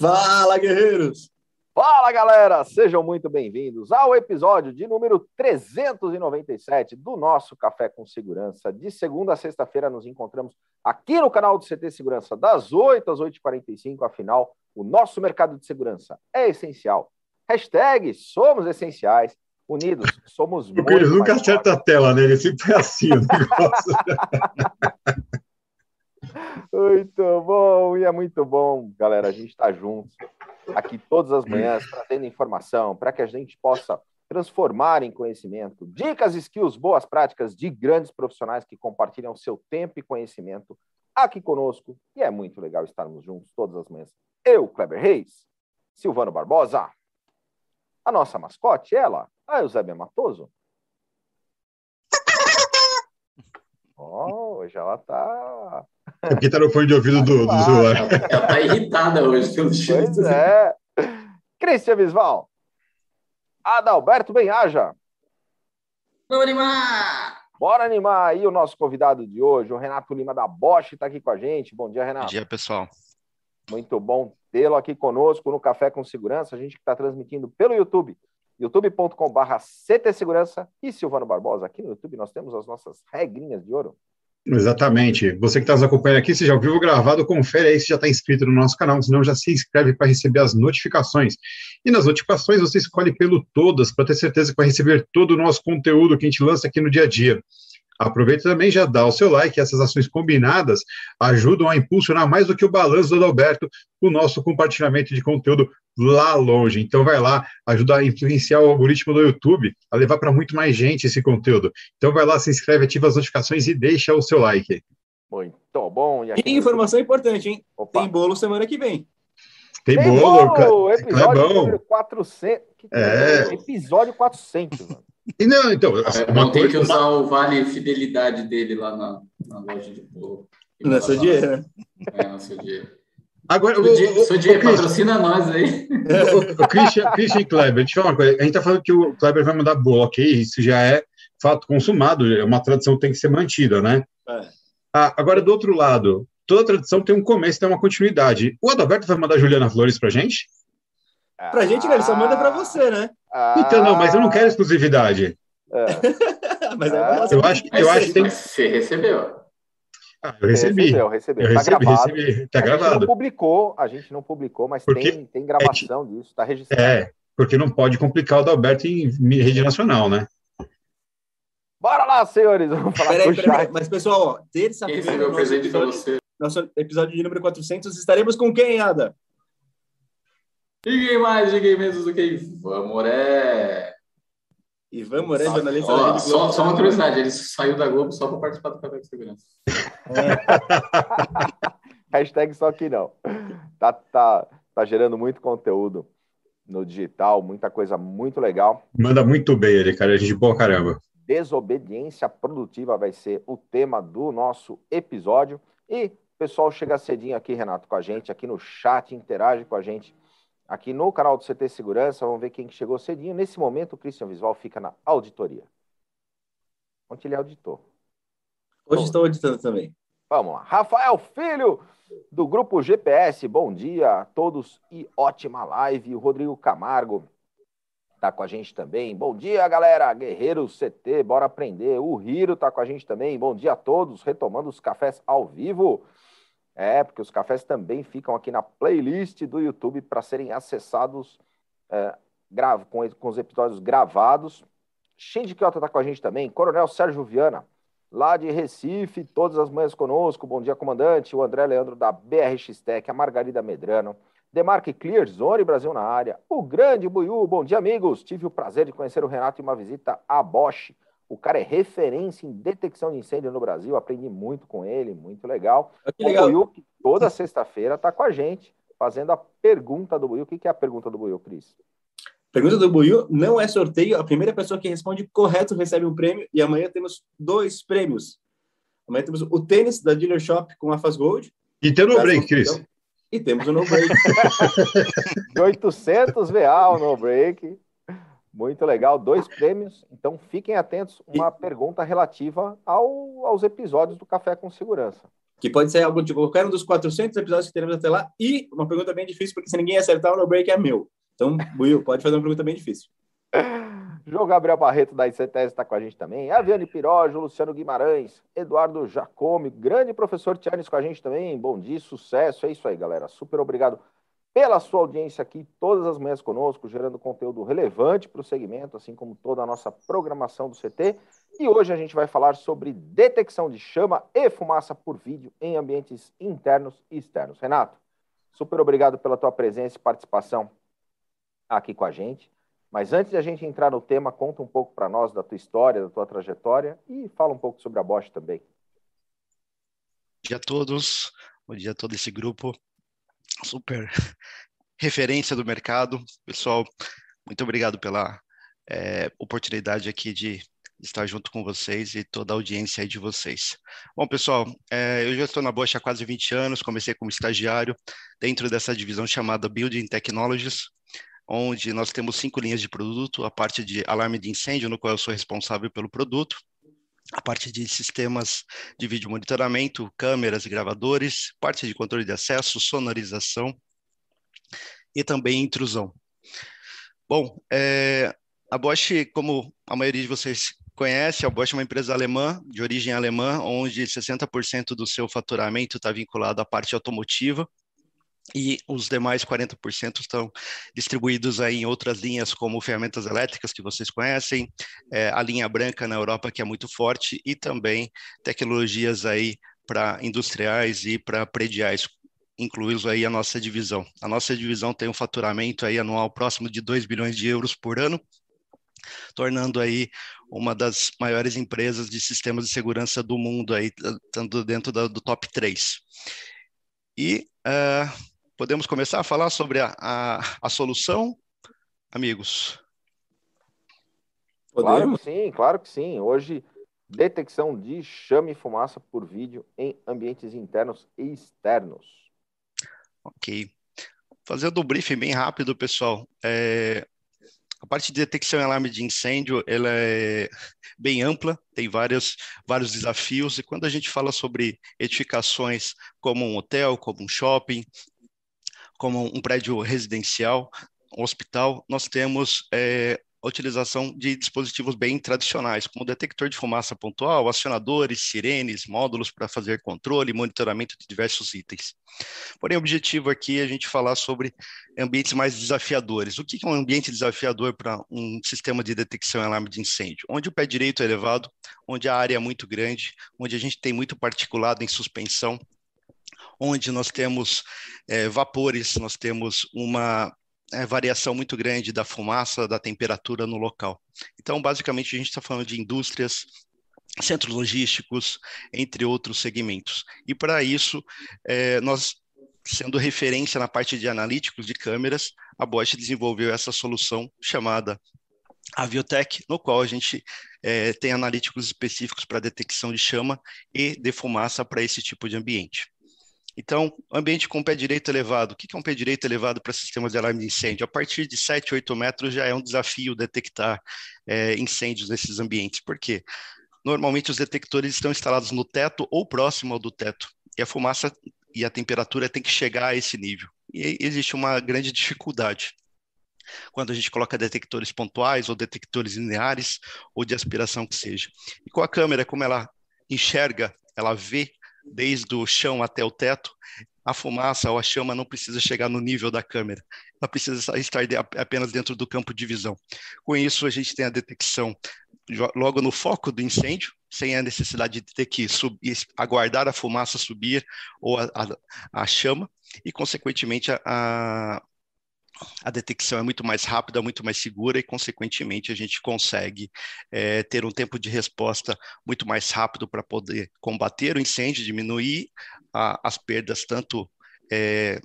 Fala, guerreiros! Fala, galera! Sejam muito bem-vindos ao episódio de número 397 do nosso Café com Segurança. De segunda a sexta-feira nos encontramos aqui no canal do CT Segurança, das 8 às 8h45. Afinal, o nosso mercado de segurança é essencial. Hashtag somos essenciais. Unidos, somos muito. Ele nunca acerta a tela, né? Ele sempre é assim o negócio. muito bom, e é muito bom, galera. A gente está juntos aqui todas as manhãs, trazendo informação para que a gente possa transformar em conhecimento dicas, skills, boas práticas de grandes profissionais que compartilham seu tempo e conhecimento aqui conosco. E é muito legal estarmos juntos todas as manhãs. Eu, Kleber Reis, Silvano Barbosa, a nossa mascote, ela, a Eusébia Matoso. Oh, hoje ela tá. É porque tá no fone de ouvido do, do celular. Ela tá irritada hoje, pelo. Pois é. Cristian Visval. Adalberto Benhaja. Vamos animar! Bora animar aí o nosso convidado de hoje, o Renato Lima da Bosch, está aqui com a gente. Bom dia, Renato. Bom dia, pessoal. Muito bom tê-lo aqui conosco no Café com Segurança. A gente que está transmitindo pelo YouTube, youtube.com.br CT Segurança e Silvano Barbosa. Aqui no YouTube nós temos as nossas regrinhas de ouro. Exatamente. Você que está nos acompanhando aqui, se já ouviu o gravado, confere aí se já está inscrito no nosso canal, senão já se inscreve para receber as notificações. E nas notificações você escolhe pelo todas, para ter certeza que vai receber todo o nosso conteúdo que a gente lança aqui no dia a dia. Aproveita também já dá o seu like, essas ações combinadas ajudam a impulsionar mais do que o balanço do Adalberto, o nosso compartilhamento de conteúdo lá longe. Então vai lá, ajuda a influenciar o algoritmo do YouTube, a levar para muito mais gente esse conteúdo. Então vai lá, se inscreve, ativa as notificações e deixa o seu like. Muito bom. E, e informação importante, hein? Opa. Tem bolo semana que vem. Tem, Tem bolo, bolo episódio número 400. É... Episódio 400, mano. E não, então. É, não tem que usar uma... o vale fidelidade dele lá na, na loja de bolo. Não é seu dinheiro, né? É, não é seu dinheiro. Agora, o, seu dia patrocina nós aí. O, o Christian, Christian Kleber, deixa eu falar uma coisa. A gente tá falando que o Kleber vai mandar bolo, ok? Isso já é fato consumado, é uma tradição que tem que ser mantida, né? É. Ah, agora, do outro lado, toda tradição tem um começo, tem uma continuidade. O Adalberto vai mandar Juliana Flores pra gente? Pra gente, né? Ele só manda pra você, né? Ah, então, não, mas eu não quero exclusividade. É. mas ah, eu acho, eu acho que tem. Você recebeu. Ah, eu recebi. Recebeu, recebeu. Eu tá recebi, gravado. recebi. Tá a gravado. gente não publicou, a gente não publicou, mas Porque tem, tem gravação é, disso, tá registrado. É, porque não pode complicar o Dalberto em rede nacional, né? Bora lá, senhores, vamos falar peraí, peraí, Mas, pessoal, terça-feira. Esse é meu presente para você. Nosso episódio de número 400, estaremos com quem, Ada? Ninguém mais, ninguém menos do que Ivan Moré. Ivan Moré, jornalista Ó, da Rede só, Globo. só uma curiosidade, ele saiu da Globo só para participar do Café de Segurança. Hashtag só que não. Tá, tá, tá gerando muito conteúdo no digital, muita coisa muito legal. Manda muito bem ele, cara. Gente boa caramba. Desobediência produtiva vai ser o tema do nosso episódio. E o pessoal chega cedinho aqui, Renato, com a gente, aqui no chat, interage com a gente aqui no canal do CT Segurança. Vamos ver quem chegou cedinho. Nesse momento, o Christian Visual fica na auditoria. Onde ele auditor. Hoje estou auditando também. Vamos lá. Rafael Filho, do Grupo GPS. Bom dia a todos e ótima live. O Rodrigo Camargo está com a gente também. Bom dia, galera. Guerreiros CT, bora aprender. O Hiro está com a gente também. Bom dia a todos. Retomando os cafés ao vivo. É, porque os cafés também ficam aqui na playlist do YouTube para serem acessados é, gravo, com, com, os episódios gravados. Shinji Kyoto está com a gente também. Coronel Sérgio Viana, lá de Recife, todas as manhãs conosco. Bom dia, comandante. O André Leandro da BRX Tech, a Margarida Medrano. Demarque Clear Zone Brasil na área. O grande Buiu, bom dia, amigos. Tive o prazer de conhecer o Renato em uma visita à Bosch. O cara é referência em detecção de incêndio no Brasil. Aprendi muito com ele, muito legal. Que legal. O Buiu, que toda sexta-feira está com a gente, fazendo a pergunta do Buiu. O que é a pergunta do Buiu, Cris? Pergunta do Buiu não é sorteio. A primeira pessoa que responde correto recebe um prêmio. E amanhã temos dois prêmios. Amanhã temos o tênis da Dealer Shop com a Fast Gold. E tem o no break, Cris. E temos o no break. de 800 VA o no break. Muito legal, dois prêmios. Então fiquem atentos. Uma pergunta relativa ao, aos episódios do Café com Segurança. que pode ser algo de qualquer um dos 400 episódios que teremos até lá, e uma pergunta bem difícil, porque se ninguém acertar, o no break é meu. Então, Will, pode fazer uma pergunta bem difícil. João Gabriel Barreto da ICTS está com a gente também. Aviane Pirojo, Luciano Guimarães, Eduardo Jacome, grande professor Tianes com a gente também. Bom dia, sucesso. É isso aí, galera. Super obrigado pela sua audiência aqui todas as manhãs conosco, gerando conteúdo relevante para o segmento, assim como toda a nossa programação do CT. E hoje a gente vai falar sobre detecção de chama e fumaça por vídeo em ambientes internos e externos. Renato, super obrigado pela tua presença e participação aqui com a gente. Mas antes de a gente entrar no tema, conta um pouco para nós da tua história, da tua trajetória e fala um pouco sobre a Bosch também. Bom dia a todos, bom dia a todo esse grupo, super referência do mercado. Pessoal, muito obrigado pela é, oportunidade aqui de estar junto com vocês e toda a audiência aí de vocês. Bom, pessoal, é, eu já estou na Bosch há quase 20 anos, comecei como estagiário dentro dessa divisão chamada Building Technologies, onde nós temos cinco linhas de produto, a parte de alarme de incêndio, no qual eu sou responsável pelo produto, a parte de sistemas de vídeo monitoramento, câmeras e gravadores, parte de controle de acesso, sonorização e também intrusão. Bom, é, a Bosch, como a maioria de vocês conhece, a Bosch é uma empresa alemã, de origem alemã, onde 60% do seu faturamento está vinculado à parte automotiva, e os demais 40% estão distribuídos aí em outras linhas, como ferramentas elétricas, que vocês conhecem, é, a linha branca na Europa, que é muito forte, e também tecnologias aí para industriais e para prediais, incluídos aí a nossa divisão. A nossa divisão tem um faturamento aí anual próximo de 2 bilhões de euros por ano, tornando aí uma das maiores empresas de sistemas de segurança do mundo aí, estando dentro do, do top 3. E uh, Podemos começar a falar sobre a, a, a solução, amigos? Podemos? Claro que sim, claro que sim. Hoje, detecção de chame e fumaça por vídeo em ambientes internos e externos. Ok. Fazendo um briefing bem rápido, pessoal. É, a parte de detecção e alarme de incêndio, ela é bem ampla, tem vários, vários desafios, e quando a gente fala sobre edificações como um hotel, como um shopping, como um prédio residencial, um hospital, nós temos é, a utilização de dispositivos bem tradicionais, como detector de fumaça pontual, acionadores, sirenes, módulos para fazer controle e monitoramento de diversos itens. Porém, o objetivo aqui é a gente falar sobre ambientes mais desafiadores. O que é um ambiente desafiador para um sistema de detecção e alarme de incêndio? Onde o pé direito é elevado, onde a área é muito grande, onde a gente tem muito particulado em suspensão, onde nós temos é, vapores, nós temos uma é, variação muito grande da fumaça, da temperatura no local. Então, basicamente, a gente está falando de indústrias, centros logísticos, entre outros segmentos. E para isso, é, nós, sendo referência na parte de analíticos de câmeras, a Bosch desenvolveu essa solução chamada Aviotech, no qual a gente é, tem analíticos específicos para detecção de chama e de fumaça para esse tipo de ambiente. Então, ambiente com pé direito elevado. O que é um pé direito elevado para sistemas de alarme de incêndio? A partir de 7, 8 metros já é um desafio detectar é, incêndios nesses ambientes. Por quê? Normalmente os detectores estão instalados no teto ou próximo ao do teto. E a fumaça e a temperatura tem que chegar a esse nível. E existe uma grande dificuldade quando a gente coloca detectores pontuais ou detectores lineares ou de aspiração que seja. E com a câmera, como ela enxerga, ela vê desde o chão até o teto, a fumaça ou a chama não precisa chegar no nível da câmera, ela precisa estar apenas dentro do campo de visão. Com isso, a gente tem a detecção logo no foco do incêndio, sem a necessidade de ter que subir, aguardar a fumaça subir ou a, a, a chama, e, consequentemente, a, a detecção é muito mais rápida, muito mais segura e, consequentemente, a gente consegue é, ter um tempo de resposta muito mais rápido para poder combater o incêndio, diminuir a, as perdas tanto é,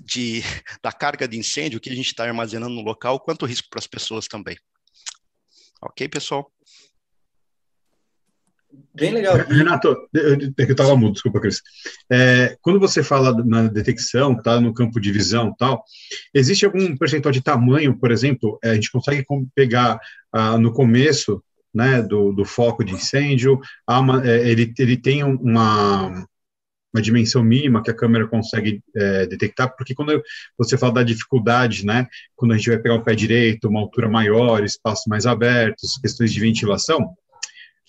de, da carga de incêndio que a gente está armazenando no local, quanto o risco para as pessoas também. Ok, pessoal? Bem legal. Renato, eu estava mudo, desculpa, Cris. É, quando você fala na detecção, tá, no campo de visão tal, existe algum percentual de tamanho, por exemplo, é, a gente consegue pegar ah, no começo né, do, do, foco de incêndio, uma, é, ele, ele tem uma, uma dimensão mínima que a câmera consegue é, detectar, porque quando você fala da dificuldade, né, quando a gente vai pegar o pé direito, uma altura maior, espaços mais abertos, questões de ventilação,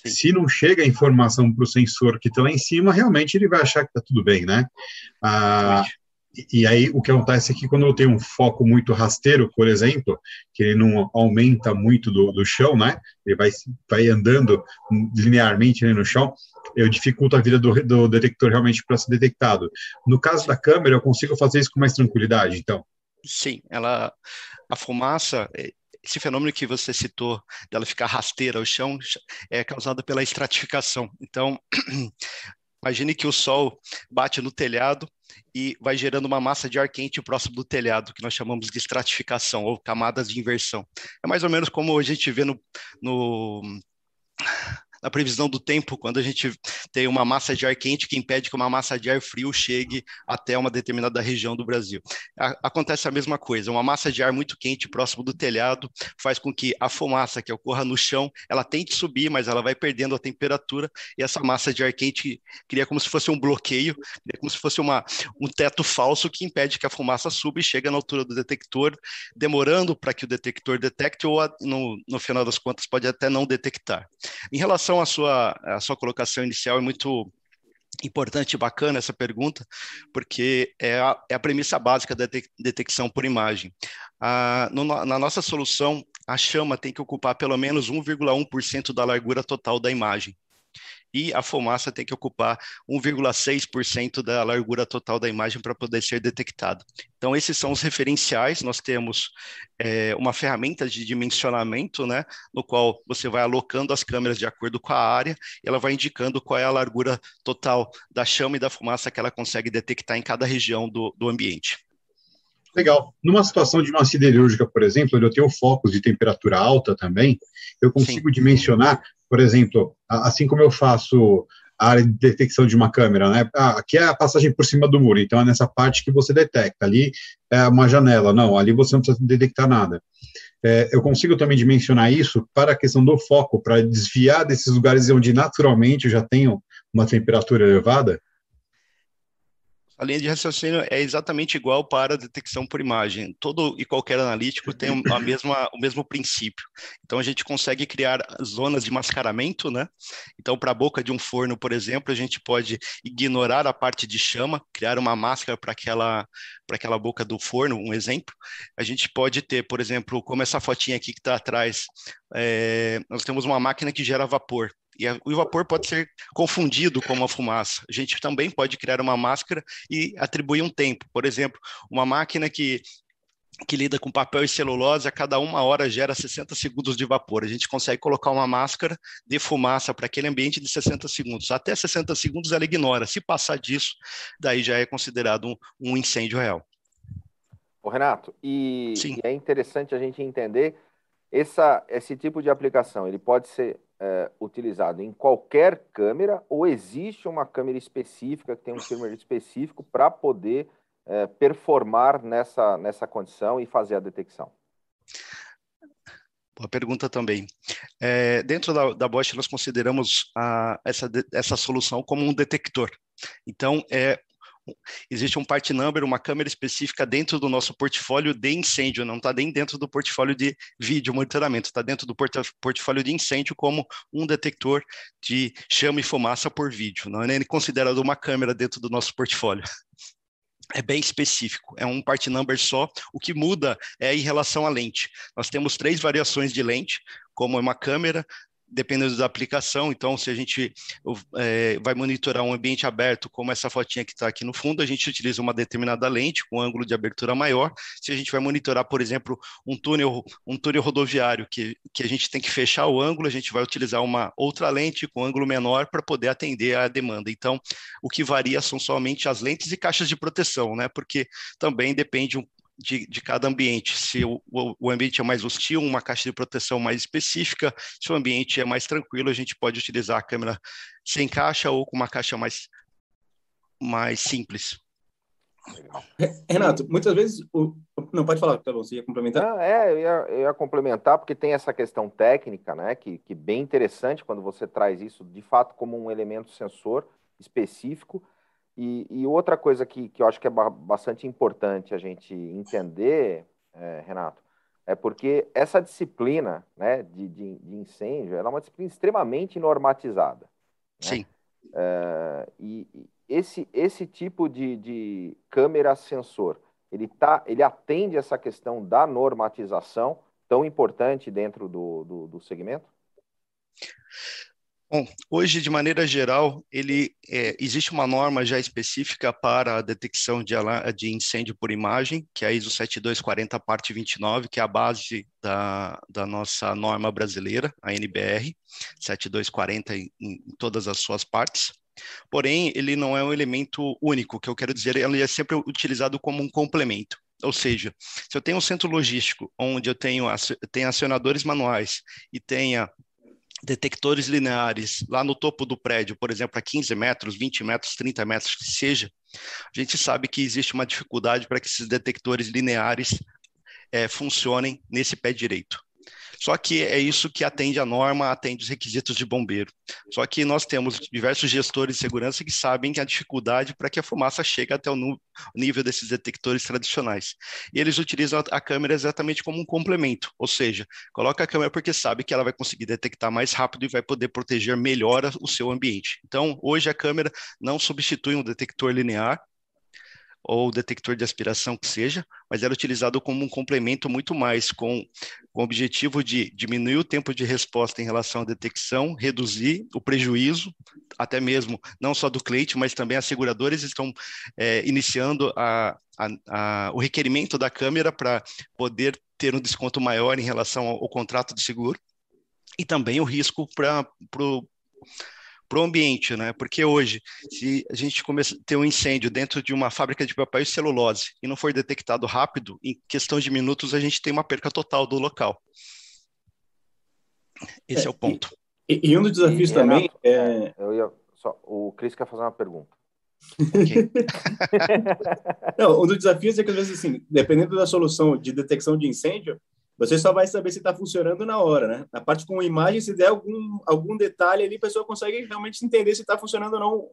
Sim. se não chega a informação para o sensor que está lá em cima, realmente ele vai achar que está tudo bem, né? Ah, e aí o que acontece é que quando eu tenho um foco muito rasteiro, por exemplo, que ele não aumenta muito do, do chão, né? Ele vai, vai andando linearmente no chão, eu dificulto a vida do, do detector realmente para ser detectado. No caso da câmera, eu consigo fazer isso com mais tranquilidade, então. Sim, ela, a fumaça, é, esse fenômeno que você citou, dela ficar rasteira ao chão, é causado pela estratificação. Então, imagine que o sol bate no telhado e vai gerando uma massa de ar quente próximo do telhado, que nós chamamos de estratificação ou camadas de inversão. É mais ou menos como a gente vê no, no na previsão do tempo, quando a gente tem uma massa de ar quente que impede que uma massa de ar frio chegue até uma determinada região do Brasil. A, acontece a mesma coisa, uma massa de ar muito quente próximo do telhado faz com que a fumaça que ocorra no chão, ela tente subir, mas ela vai perdendo a temperatura e essa massa de ar quente cria como se fosse um bloqueio, como se fosse uma, um teto falso que impede que a fumaça suba e chegue na altura do detector, demorando para que o detector detecte ou no, no final das contas pode até não detectar. Em relação relação à sua, à sua colocação inicial, é muito importante e bacana essa pergunta, porque é a, é a premissa básica da detecção por imagem. Ah, no, na nossa solução, a chama tem que ocupar pelo menos 1,1% da largura total da imagem e a fumaça tem que ocupar 1,6% da largura total da imagem para poder ser detectada. Então, esses são os referenciais. Nós temos é, uma ferramenta de dimensionamento, né, no qual você vai alocando as câmeras de acordo com a área e ela vai indicando qual é a largura total da chama e da fumaça que ela consegue detectar em cada região do, do ambiente. Legal. Numa situação de uma siderúrgica, por exemplo, onde eu tenho focos de temperatura alta também, eu consigo Sim. dimensionar por exemplo, assim como eu faço a área de detecção de uma câmera, né? Ah, aqui é a passagem por cima do muro, então é nessa parte que você detecta. Ali é uma janela, não, ali você não precisa detectar nada. É, eu consigo também dimensionar isso para a questão do foco, para desviar desses lugares onde naturalmente eu já tenho uma temperatura elevada? A linha de raciocínio é exatamente igual para a detecção por imagem. Todo e qualquer analítico tem a mesma, o mesmo princípio. Então, a gente consegue criar zonas de mascaramento, né? Então, para a boca de um forno, por exemplo, a gente pode ignorar a parte de chama, criar uma máscara para aquela, aquela boca do forno, um exemplo. A gente pode ter, por exemplo, como essa fotinha aqui que está atrás, é, nós temos uma máquina que gera vapor. E o vapor pode ser confundido com uma fumaça. A gente também pode criar uma máscara e atribuir um tempo. Por exemplo, uma máquina que que lida com papel e celulose, a cada uma hora gera 60 segundos de vapor. A gente consegue colocar uma máscara de fumaça para aquele ambiente de 60 segundos. Até 60 segundos ela ignora. Se passar disso, daí já é considerado um, um incêndio real. Ô Renato, e, e, é interessante a gente entender essa, esse tipo de aplicação. Ele pode ser é, utilizado em qualquer câmera ou existe uma câmera específica que tem um firmware específico para poder é, performar nessa, nessa condição e fazer a detecção? Boa pergunta também. É, dentro da, da Bosch, nós consideramos a, essa, essa solução como um detector. Então, é existe um part number, uma câmera específica dentro do nosso portfólio de incêndio, não está nem dentro do portfólio de vídeo monitoramento, está dentro do portfólio de incêndio como um detector de chama e fumaça por vídeo, não é nem considerado uma câmera dentro do nosso portfólio. É bem específico, é um part number só. O que muda é em relação à lente. Nós temos três variações de lente, como é uma câmera, dependendo da aplicação. Então, se a gente é, vai monitorar um ambiente aberto, como essa fotinha que está aqui no fundo, a gente utiliza uma determinada lente com ângulo de abertura maior. Se a gente vai monitorar, por exemplo, um túnel, um túnel rodoviário que, que a gente tem que fechar o ângulo, a gente vai utilizar uma outra lente com ângulo menor para poder atender à demanda. Então, o que varia são somente as lentes e caixas de proteção, né? Porque também depende um, de, de cada ambiente. Se o, o, ambiente é mais hostil, uma caixa de proteção mais específica. Se o ambiente é mais tranquilo, a gente pode utilizar a câmera sem caixa ou com uma caixa mais, mais simples. Renato, muitas vezes. O... Não, pode falar, tá bom, você ia complementar? Não, é, eu ia, eu ia, complementar, porque tem essa questão técnica, né, que, que bem interessante quando você traz isso de fato como um elemento sensor específico E, e, outra coisa que, que eu acho que é bastante importante a gente entender, é, Renato, é porque essa disciplina né, de, de, de incêndio é uma disciplina extremamente normatizada. Né? Sim. É, e esse, esse tipo de, de câmera sensor, ele, tá, ele atende essa questão da normatização tão importante dentro do, do, do segmento? Bom, hoje, de maneira geral, ele é, existe uma norma já específica para a detecção de, de, incêndio por imagem, que é a ISO 7240, parte 29, que é a base da, da nossa norma brasileira, a NBR 7240 em, em todas as suas partes. Porém, ele não é um elemento único, que eu quero dizer, ele é sempre utilizado como um complemento. Ou seja, se eu tenho um centro logístico onde eu tenho, tenho acionadores manuais e tenha detectores lineares lá no topo do prédio, por exemplo, a 15 metros, 20 metros, 30 metros, que seja, a gente sabe que existe uma dificuldade para que esses detectores lineares é, funcionem nesse pé direito. Só que é isso que atende a norma, atende os requisitos de bombeiro. Só que nós temos diversos gestores de segurança que sabem que a dificuldade para que a fumaça chegue até o nível desses detectores tradicionais. E eles utilizam a câmera exatamente como um complemento, ou seja, coloca a câmera porque sabe que ela vai conseguir detectar mais rápido e vai poder proteger melhor o seu ambiente. Então, hoje a câmera não substitui um detector linear, ou detector de aspiração que seja, mas era utilizado como um complemento muito mais com, com o objetivo de diminuir o tempo de resposta em relação à detecção, reduzir o prejuízo, até mesmo não só do cliente, mas também as seguradoras estão é, iniciando a, a, a, o requerimento da câmera para poder ter um desconto maior em relação ao, ao contrato de seguro e também o risco para para o ambiente, né? Porque hoje, se a gente começa a ter um incêndio dentro de uma fábrica de papel e celulose e não for detectado rápido, em questão de minutos a gente tem uma perca total do local. Esse é, é o ponto. E, e, um dos desafios e, também é... Eu ia só, o Cris quer fazer uma pergunta. Okay. não, um dos desafios é que às vezes assim, dependendo da solução de detecção de incêndio, você só vai saber se está funcionando na hora, né? Na parte com imagem, se der algum, algum detalhe ali, a pessoa consegue realmente entender se está funcionando ou não.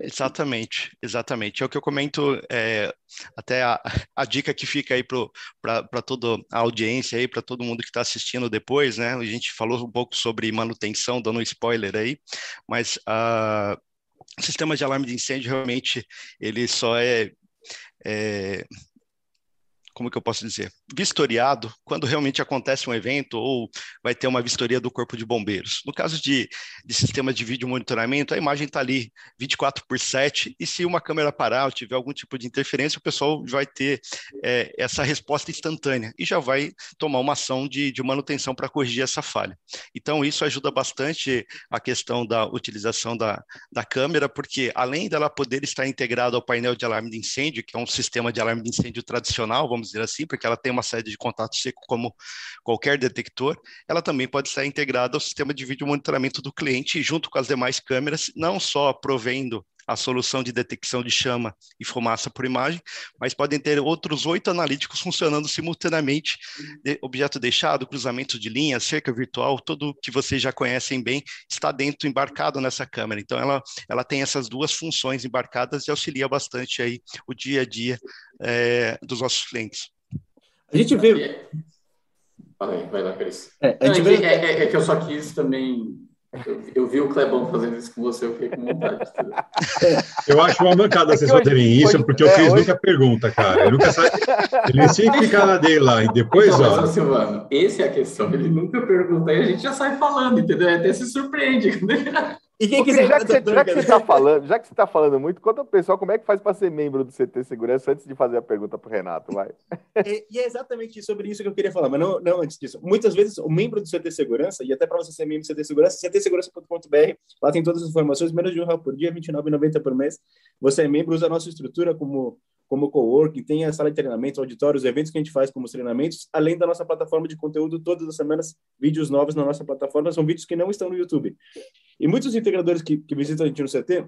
Exatamente, exatamente. É o que eu comento, é, até a, a, dica que fica aí para toda a audiência aí, para todo mundo que está assistindo depois, né? A gente falou um pouco sobre manutenção, dando um spoiler aí, mas uh, o sistema de alarme de incêndio realmente ele só é, é como que eu posso dizer, vistoriado quando realmente acontece um evento ou vai ter uma vistoria do Corpo de Bombeiros. No caso de, de sistema de vídeo monitoramento, a imagem está ali 24 por 7 e se uma câmera parar ou tiver algum tipo de interferência, o pessoal vai ter é, essa resposta instantânea e já vai tomar uma ação de, de manutenção para corrigir essa falha. Então, isso ajuda bastante a questão da utilização da, da câmera, porque além dela poder estar integrada ao painel de alarme de incêndio, que é um sistema de alarme de incêndio tradicional, vamos dizer assim, porque ela tem uma série de contato seco como qualquer detector, ela também pode ser integrada ao sistema de vídeo monitoramento do cliente junto com as demais câmeras, não só provendo a solução de detecção de chama e fumaça por imagem, mas podem ter outros oito analíticos funcionando simultaneamente, de objeto deixado, cruzamento de linhas, cerca virtual, tudo que vocês já conhecem bem está dentro, embarcado nessa câmera. Então, ela, ela tem essas duas funções embarcadas e auxilia bastante aí o dia a dia é, dos nossos clientes. A gente vê... Vai, vai lá, Cris. É, a gente Não, é, vê... é, é, é que eu só quis também eu, eu, vi o Clebão fazendo isso com você, eu fiquei com vontade. Eu acho uma mancada vocês é terem isso, porque o é, Cris hoje... nunca pergunta, cara. Ele nunca sabe. Ele sempre fica na dele lá, e depois, então, ó. Mas, Silvano, esse é a questão. Ele nunca pergunta, e a gente já sai falando, entendeu? Até se surpreende. E quem quiser, já, que você, já que você está falando, já que você está falando muito, conta o pessoal como é que faz para ser membro do CT Segurança antes de fazer a pergunta para o Renato, vai. E, e, é exatamente sobre isso que eu queria falar, mas não, não antes disso. Muitas vezes o membro do CT Segurança, e até para você ser membro do CT Segurança, ctsegurança.com.br, lá tem todas as informações, menos de um real por dia, R$ 29,90 por mês. Você é membro, usa a nossa estrutura como como coworking, tem a sala de treinamentos, auditórios, eventos que a gente faz como treinamentos, além da nossa plataforma de conteúdo, todas as semanas, vídeos novos na nossa plataforma, são vídeos que não estão no YouTube. E muitos integradores que, que visitam a gente no CT,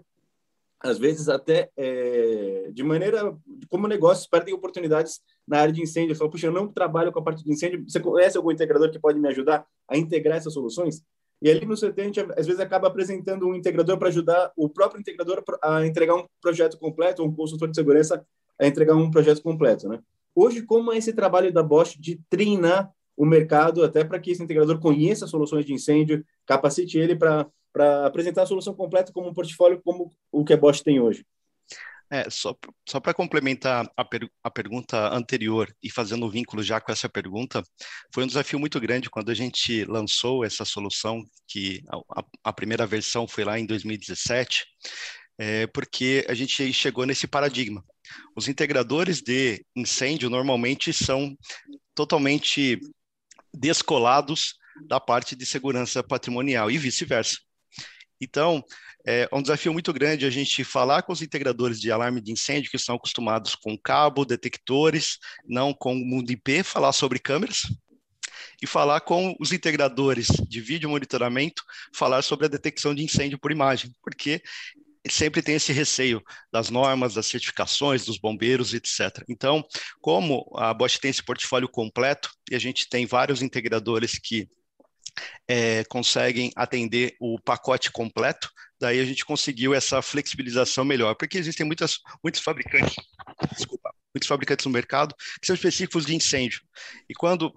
às vezes até é, de maneira, como negócios, perdem oportunidades na área de incêndio. Falam, puxa, eu não trabalho com a parte de incêndio, você conhece algum integrador que pode me ajudar a integrar essas soluções? E ali no CT, a gente às vezes acaba apresentando um integrador para ajudar o próprio integrador a entregar um projeto completo, um consultor de segurança a entregar um projeto completo, né? Hoje, como é esse trabalho da Bosch de treinar o mercado, até para que esse integrador conheça soluções de incêndio, capacite ele para apresentar a solução completa como um portfólio como o que a Bosch tem hoje? É, só, só para complementar a, per, a pergunta anterior e fazendo o um vínculo já com essa pergunta, foi um desafio muito grande quando a gente lançou essa solução, que a, a primeira versão foi lá em 2017, é, porque a gente chegou nesse paradigma. Os integradores de incêndio normalmente são totalmente descolados da parte de segurança patrimonial e vice-versa. Então, é um desafio muito grande a gente falar com os integradores de alarme de incêndio que estão acostumados com cabo, detectores, não com o mundo IP, falar sobre câmeras, e falar com os integradores de vídeo monitoramento, falar sobre a detecção de incêndio por imagem, porque sempre tem esse receio das normas, das certificações, dos bombeiros, etc. Então, como a Bosch tem esse portfólio completo e a gente tem vários integradores que é, conseguem atender o pacote completo, daí a gente conseguiu essa flexibilização melhor, porque existem muitas, muitos fabricantes, desculpa, muitos fabricantes no mercado que são específicos de incêndio. E quando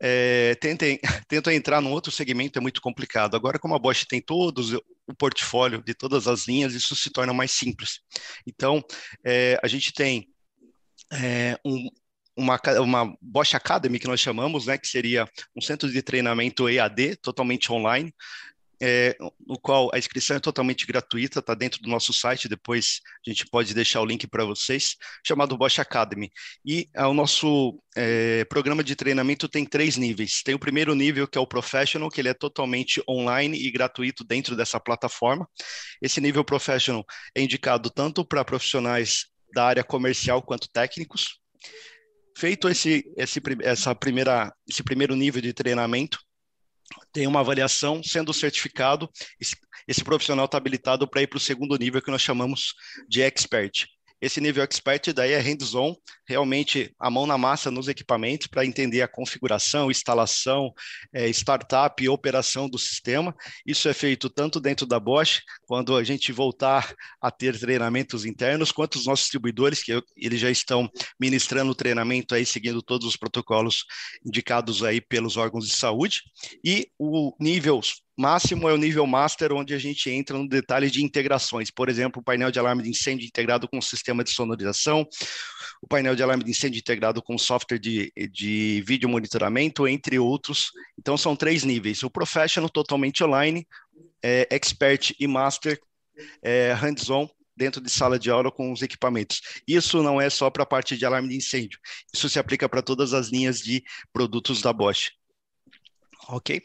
é, tentem, tentam entrar num outro segmento é muito complicado. Agora, como a Bosch tem todos o portfólio de todas as linhas, isso se torna mais simples. Então, é, a gente tem é, um, uma, uma Bosch Academy, que nós chamamos, né, que seria um centro de treinamento EAD, totalmente online, é, no qual a inscrição é totalmente gratuita, está dentro do nosso site, depois a gente pode deixar o link para vocês, chamado Bosch Academy. E é, o nosso é, programa de treinamento tem três níveis. Tem o primeiro nível, que é o Professional, que ele é totalmente online e gratuito dentro dessa plataforma. Esse nível Professional é indicado tanto para profissionais da área comercial quanto técnicos. Feito esse, esse, essa primeira, esse primeiro nível de treinamento, tem uma avaliação, sendo certificado, esse profissional está habilitado para ir para o segundo nível que nós chamamos de expert. Esse nível expert daí é hands-on, realmente a mão na massa nos equipamentos para entender a configuração, instalação, é, startup e operação do sistema. Isso é feito tanto dentro da Bosch, quando a gente voltar a ter treinamentos internos, quanto os nossos distribuidores, que eles já estão ministrando treinamento aí, seguindo todos os protocolos indicados aí pelos órgãos de saúde. E o nível máximo é o nível master, onde a gente entra no detalhe de integrações. Por exemplo, o painel de alarme de incêndio integrado com o sistema de sonorização, o painel de alarme de incêndio integrado com software de, de vídeo monitoramento, entre outros. Então, são três níveis. O professional, totalmente online, é, expert e master, é, hands-on, dentro de sala de aula com os equipamentos. Isso não é só para a parte de alarme de incêndio, isso se aplica para todas as linhas de produtos da Bosch. Ok?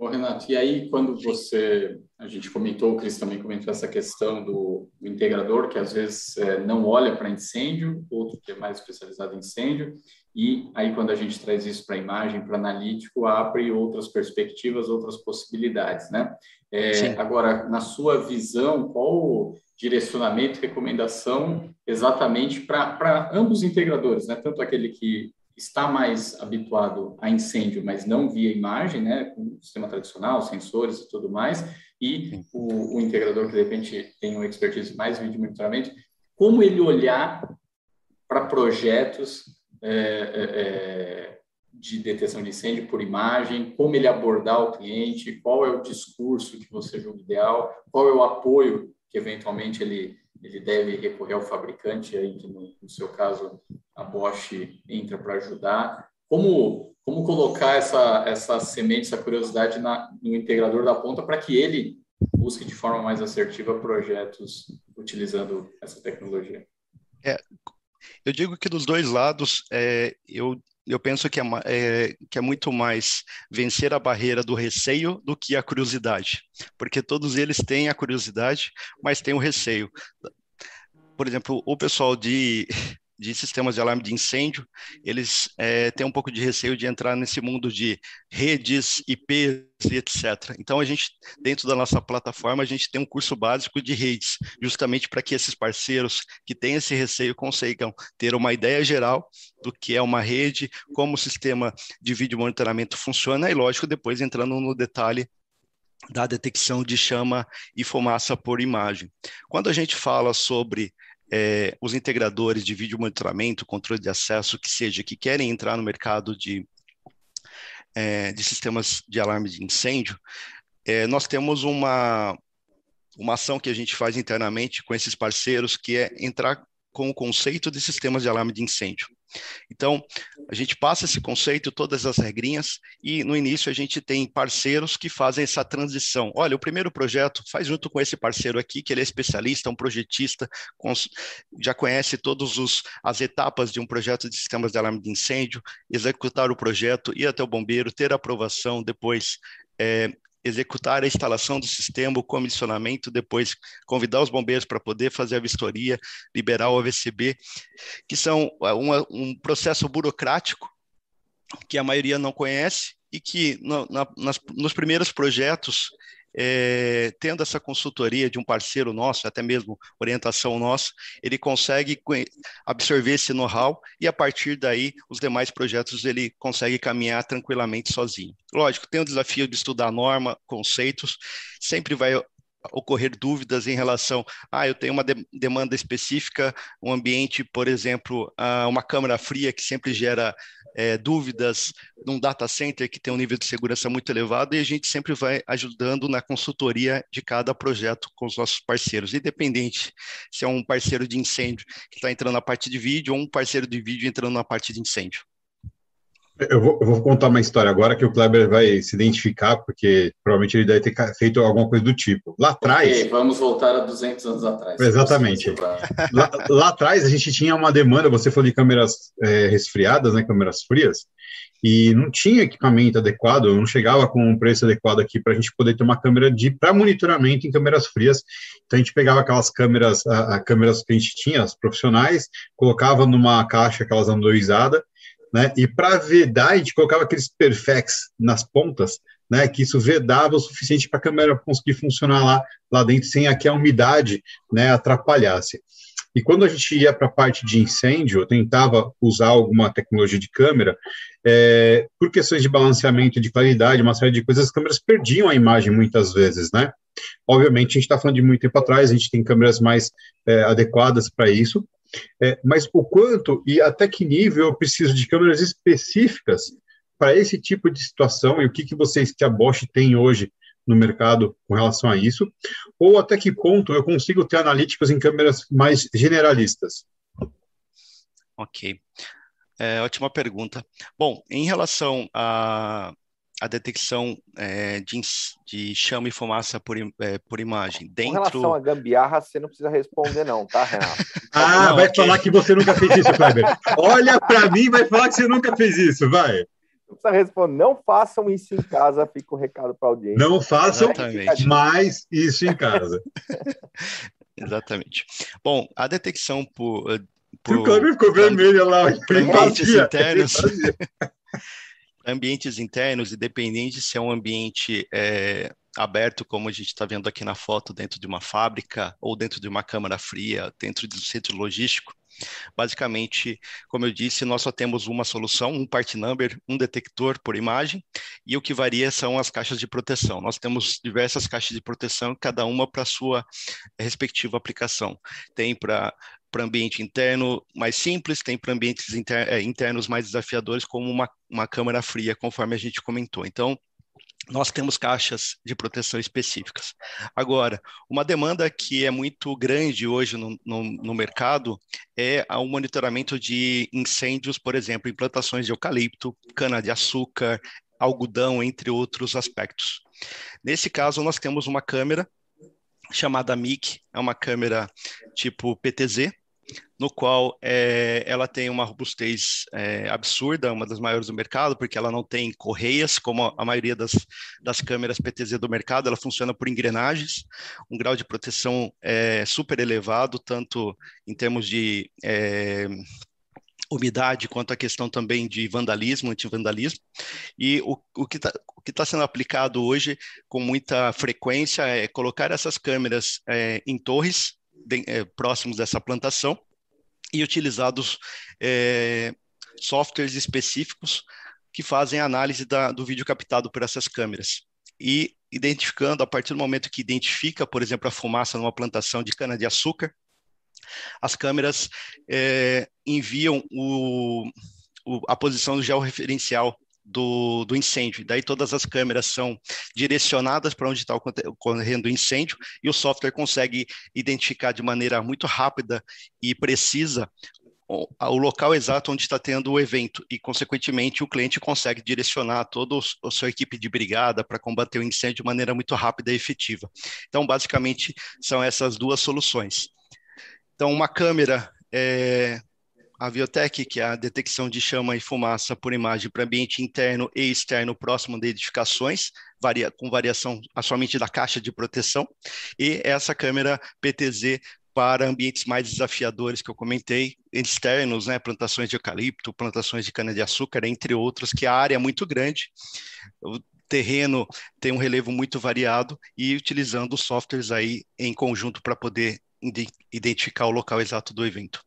Ô, Renato, e aí quando você, a gente comentou, o Cris também comentou essa questão do, do integrador, que às vezes é, não olha para incêndio, outro que é mais especializado em incêndio, e aí quando a gente traz isso para imagem, para analítico, abre outras perspectivas, outras possibilidades, né? É, agora, na sua visão, qual o direcionamento, recomendação exatamente para ambos os integradores, né? Tanto aquele que está mais habituado a incêndio, mas não via imagem, né, com sistema tradicional, sensores e tudo mais, e o, o, integrador que de repente tem uma expertise mais vídeo monitoramento, como ele olhar para projetos é, é, é, de detecção de incêndio por imagem, como ele abordar o cliente, qual é o discurso que você julga ideal, qual é o apoio que eventualmente ele ele deve recorrer ao fabricante, aí que no, no seu caso a Bosch entra para ajudar. Como, como colocar essa, essa semente, essa curiosidade na, no integrador da ponta para que ele busque de forma mais assertiva projetos utilizando essa tecnologia? É, eu digo que dos dois lados, é, eu, eu penso que é, é, que é muito mais vencer a barreira do receio do que a curiosidade, porque todos eles têm a curiosidade, mas têm o receio. Por exemplo, o pessoal de, de sistemas de alarme de incêndio, eles é, têm um pouco de receio de entrar nesse mundo de redes, IPs e etc. Então, a gente, dentro da nossa plataforma, a gente tem um curso básico de redes, justamente para que esses parceiros que têm esse receio consigam ter uma ideia geral do que é uma rede, como o sistema de vídeo monitoramento funciona, e lógico, depois entrando no detalhe da detecção de chama e fumaça por imagem. Quando a gente fala sobre é, os integradores de vídeo monitoramento, controle de acesso, que seja, que querem entrar no mercado de, é, de sistemas de alarme de incêndio, é, nós temos uma, uma ação que a gente faz internamente com esses parceiros, que é entrar com o conceito de sistemas de alarme de incêndio. Então, a gente passa esse conceito, todas as regrinhas, e no início a gente tem parceiros que fazem essa transição. Olha, o primeiro projeto faz junto com esse parceiro aqui, que ele é especialista, um projetista, já conhece todas as etapas de um projeto de sistemas de alarme de incêndio, executar o projeto, ir até o bombeiro, ter aprovação, depois é, executar a instalação do sistema, o comissionamento, depois convidar os bombeiros para poder fazer a vistoria, liberar o AVCB, que são é, uma, um processo burocrático que a maioria não conhece e que no, na, nas, nos primeiros projetos é, tendo essa consultoria de um parceiro nosso, até mesmo orientação nossa, ele consegue absorver esse know-how e a partir daí os demais projetos ele consegue caminhar tranquilamente sozinho. Lógico, tem o desafio de estudar norma, conceitos, sempre vai ocorrer dúvidas em relação, ah, eu tenho uma de demanda específica, um ambiente, por exemplo, uh, uma câmara fria que sempre gera é, dúvidas num data center que tem um nível de segurança muito elevado e a gente sempre vai ajudando na consultoria de cada projeto com os nossos parceiros, independente se é um parceiro de incêndio que está entrando na parte de vídeo ou um parceiro de vídeo entrando na parte de incêndio. Eu vou, eu vou, contar uma história agora que o Kleber vai se identificar, porque provavelmente ele deve ter feito alguma coisa do tipo. Lá atrás. Okay, vamos voltar a 200 anos atrás. Exatamente. Lá, lá, atrás a gente tinha uma demanda, você falou de câmeras é, resfriadas, né, câmeras frias, e não tinha equipamento adequado, não chegava com um preço adequado aqui para a gente poder ter uma câmera de para monitoramento em câmeras frias. Então a gente pegava aquelas câmeras, a, a câmeras que a gente tinha, as profissionais, colocava numa caixa aquelas andoizadas né? E para vedar, a gente colocava aqueles perfex nas pontas, né? Que isso vedava o suficiente para a câmera conseguir funcionar lá, lá dentro sem que a umidade, né, atrapalhasse. E quando a gente ia para a parte de incêndio, eu tentava usar alguma tecnologia de câmera, é, por questões de balanceamento, de claridade, uma série de coisas, as câmeras perdiam a imagem muitas vezes, né? Obviamente, a gente está falando de muito tempo atrás, a gente tem câmeras mais é, adequadas para isso, é, mas o quanto e até que nível eu preciso de câmeras específicas para esse tipo de situação e o que, que vocês, que a Bosch tem hoje no mercado com relação a isso, ou até que ponto eu consigo ter analíticos em câmeras mais generalistas? Ok. É, ótima pergunta. Bom, em relação a a detecção é, de, de, chama e fumaça por, é, por imagem. Dentro... Com relação à gambiarra, você não precisa responder não, tá, Renato? ah, não, vai okay. falar que você nunca fez isso, Kleber. Olha para mim vai falar que você nunca fez isso, vai. Não precisa responder, não façam isso em casa, fica o um recado para a audiência. Não façam mais isso em casa. Exatamente. Bom, a detecção por... por o Kleber ficou vermelho lá. Internos... ambientes internos, independente se é um ambiente é, aberto, como a gente está vendo aqui na foto, dentro de uma fábrica ou dentro de uma câmara fria, dentro do centro logístico, Basicamente, como eu disse, nós só temos uma solução, um part number, um detector por imagem, e o que varia são as caixas de proteção. Nós temos diversas caixas de proteção, cada uma para sua respectiva aplicação. Tem para para ambiente interno mais simples, tem para ambientes é, internos mais desafiadores, como uma, uma câmara fria, conforme a gente comentou. Então, nós temos caixas de proteção específicas. Agora, uma demanda que é muito grande hoje no, no, no mercado é o monitoramento de incêndios, por exemplo, em plantações de eucalipto, cana-de-açúcar, algodão, entre outros aspectos. Nesse caso, nós temos uma câmera chamada MIC, é uma câmera tipo PTZ, no qual é, ela tem uma robustez é, absurda, uma das maiores do mercado, porque ela não tem correias, como a maioria das, das câmeras PTZ do mercado, ela funciona por engrenagens, um grau de proteção é, super elevado, tanto em termos de é, umidade, quanto a questão também de vandalismo, antivandalismo. E o, o que está tá sendo aplicado hoje com muita frequência é colocar essas câmeras é, em torres de, é, próximos dessa plantação e utilizados é, softwares específicos que fazem a análise da, do vídeo captado por essas câmeras. E identificando a partir do momento que identifica, por exemplo, a fumaça numa plantação de cana-de-açúcar, as câmeras é, enviam o, o, a posição georreferencial do, do incêndio. Daí todas as câmeras são direcionadas para onde está ocorrendo o incêndio e o software consegue identificar de maneira muito rápida e precisa o local exato onde está tendo o evento e, consequentemente, o cliente consegue direcionar toda a sua equipe de brigada para combater o incêndio de maneira muito rápida e efetiva. Então, basicamente, são essas duas soluções. Então, uma câmera é, a Biotech, que é a detecção de chama e fumaça por imagem para ambiente interno e externo próximo de edificações, varia, com variação somente da caixa de proteção, e essa câmera PTZ para ambientes mais desafiadores que eu comentei, externos, né, plantações de eucalipto, plantações de cana-de-açúcar, entre outros, que a área é muito grande, o terreno tem um relevo muito variado, e utilizando softwares aí em conjunto para poder identificar o local exato do evento.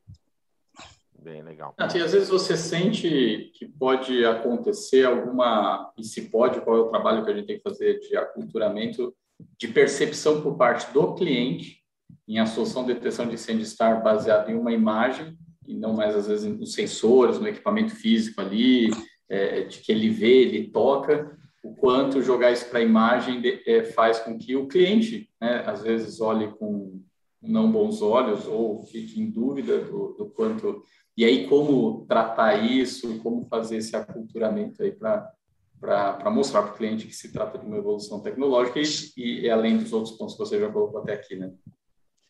Bem legal. E às vezes você sente que pode acontecer alguma, e se pode, qual é o trabalho que a gente tem que fazer de aculturamento, de percepção por parte do cliente em a solução de detecção de incêndio estar baseada em uma imagem e não mais às vezes nos sensores, no equipamento físico ali, é, de que ele vê, ele toca, o quanto jogar isso para a imagem de, é, faz com que o cliente, né, às vezes olhe com não bons olhos ou fique em dúvida do, do quanto e aí, como tratar isso, como fazer esse aculturamento aí para mostrar para o cliente que se trata de uma evolução tecnológica e, e, além dos outros pontos que você já colocou até aqui, né?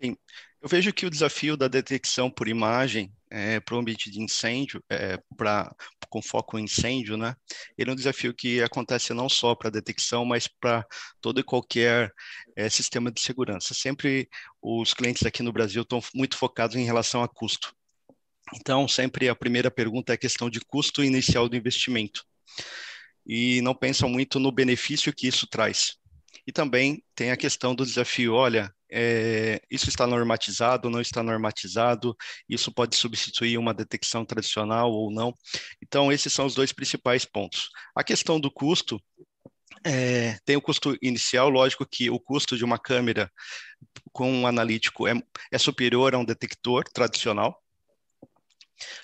Sim. Eu vejo que o desafio da detecção por imagem é, para o ambiente de incêndio, é, pra, com foco em incêndio, né? Ele é um desafio que acontece não só para detecção, mas para todo e qualquer é, sistema de segurança. Sempre os clientes aqui no Brasil estão muito focados em relação a custo. Então, sempre a primeira pergunta é a questão de custo inicial do investimento. E não pensam muito no benefício que isso traz. E também tem a questão do desafio: olha, é, isso está normatizado, não está normatizado, isso pode substituir uma detecção tradicional ou não. Então, esses são os dois principais pontos. A questão do custo. É, tem o custo inicial, lógico que o custo de uma câmera com um analítico é, é superior a um detector tradicional,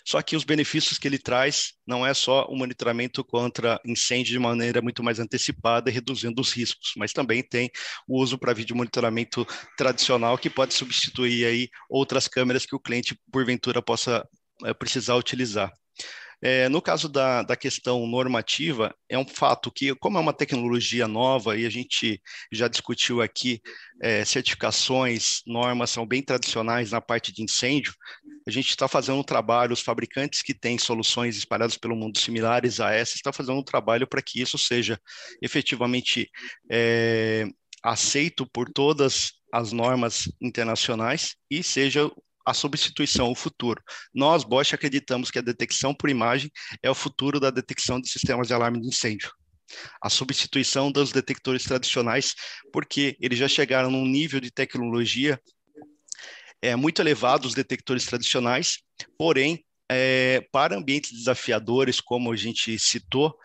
só que os benefícios que ele traz não é só o monitoramento contra incêndio de maneira muito mais antecipada, reduzindo os riscos, mas também tem o uso para vídeo monitoramento tradicional que pode substituir aí outras câmeras que o cliente porventura possa é, precisar utilizar. É, no caso da, da questão normativa, é um fato que, como é uma tecnologia nova e a gente já discutiu aqui, é, certificações, normas são bem tradicionais na parte de incêndio, a gente está fazendo um trabalho, os fabricantes que têm soluções espalhadas pelo mundo similares a essa, estão fazendo um trabalho para que isso seja efetivamente é, aceito por todas as normas internacionais e seja a substituição, o futuro. Nós, Bosch, acreditamos que a detecção por imagem é o futuro da detecção de sistemas de alarme de incêndio. A substituição dos detectores tradicionais, porque eles já chegaram num nível de tecnologia é, muito elevado, os detectores tradicionais, porém, é, para ambientes desafiadores, como a gente citou,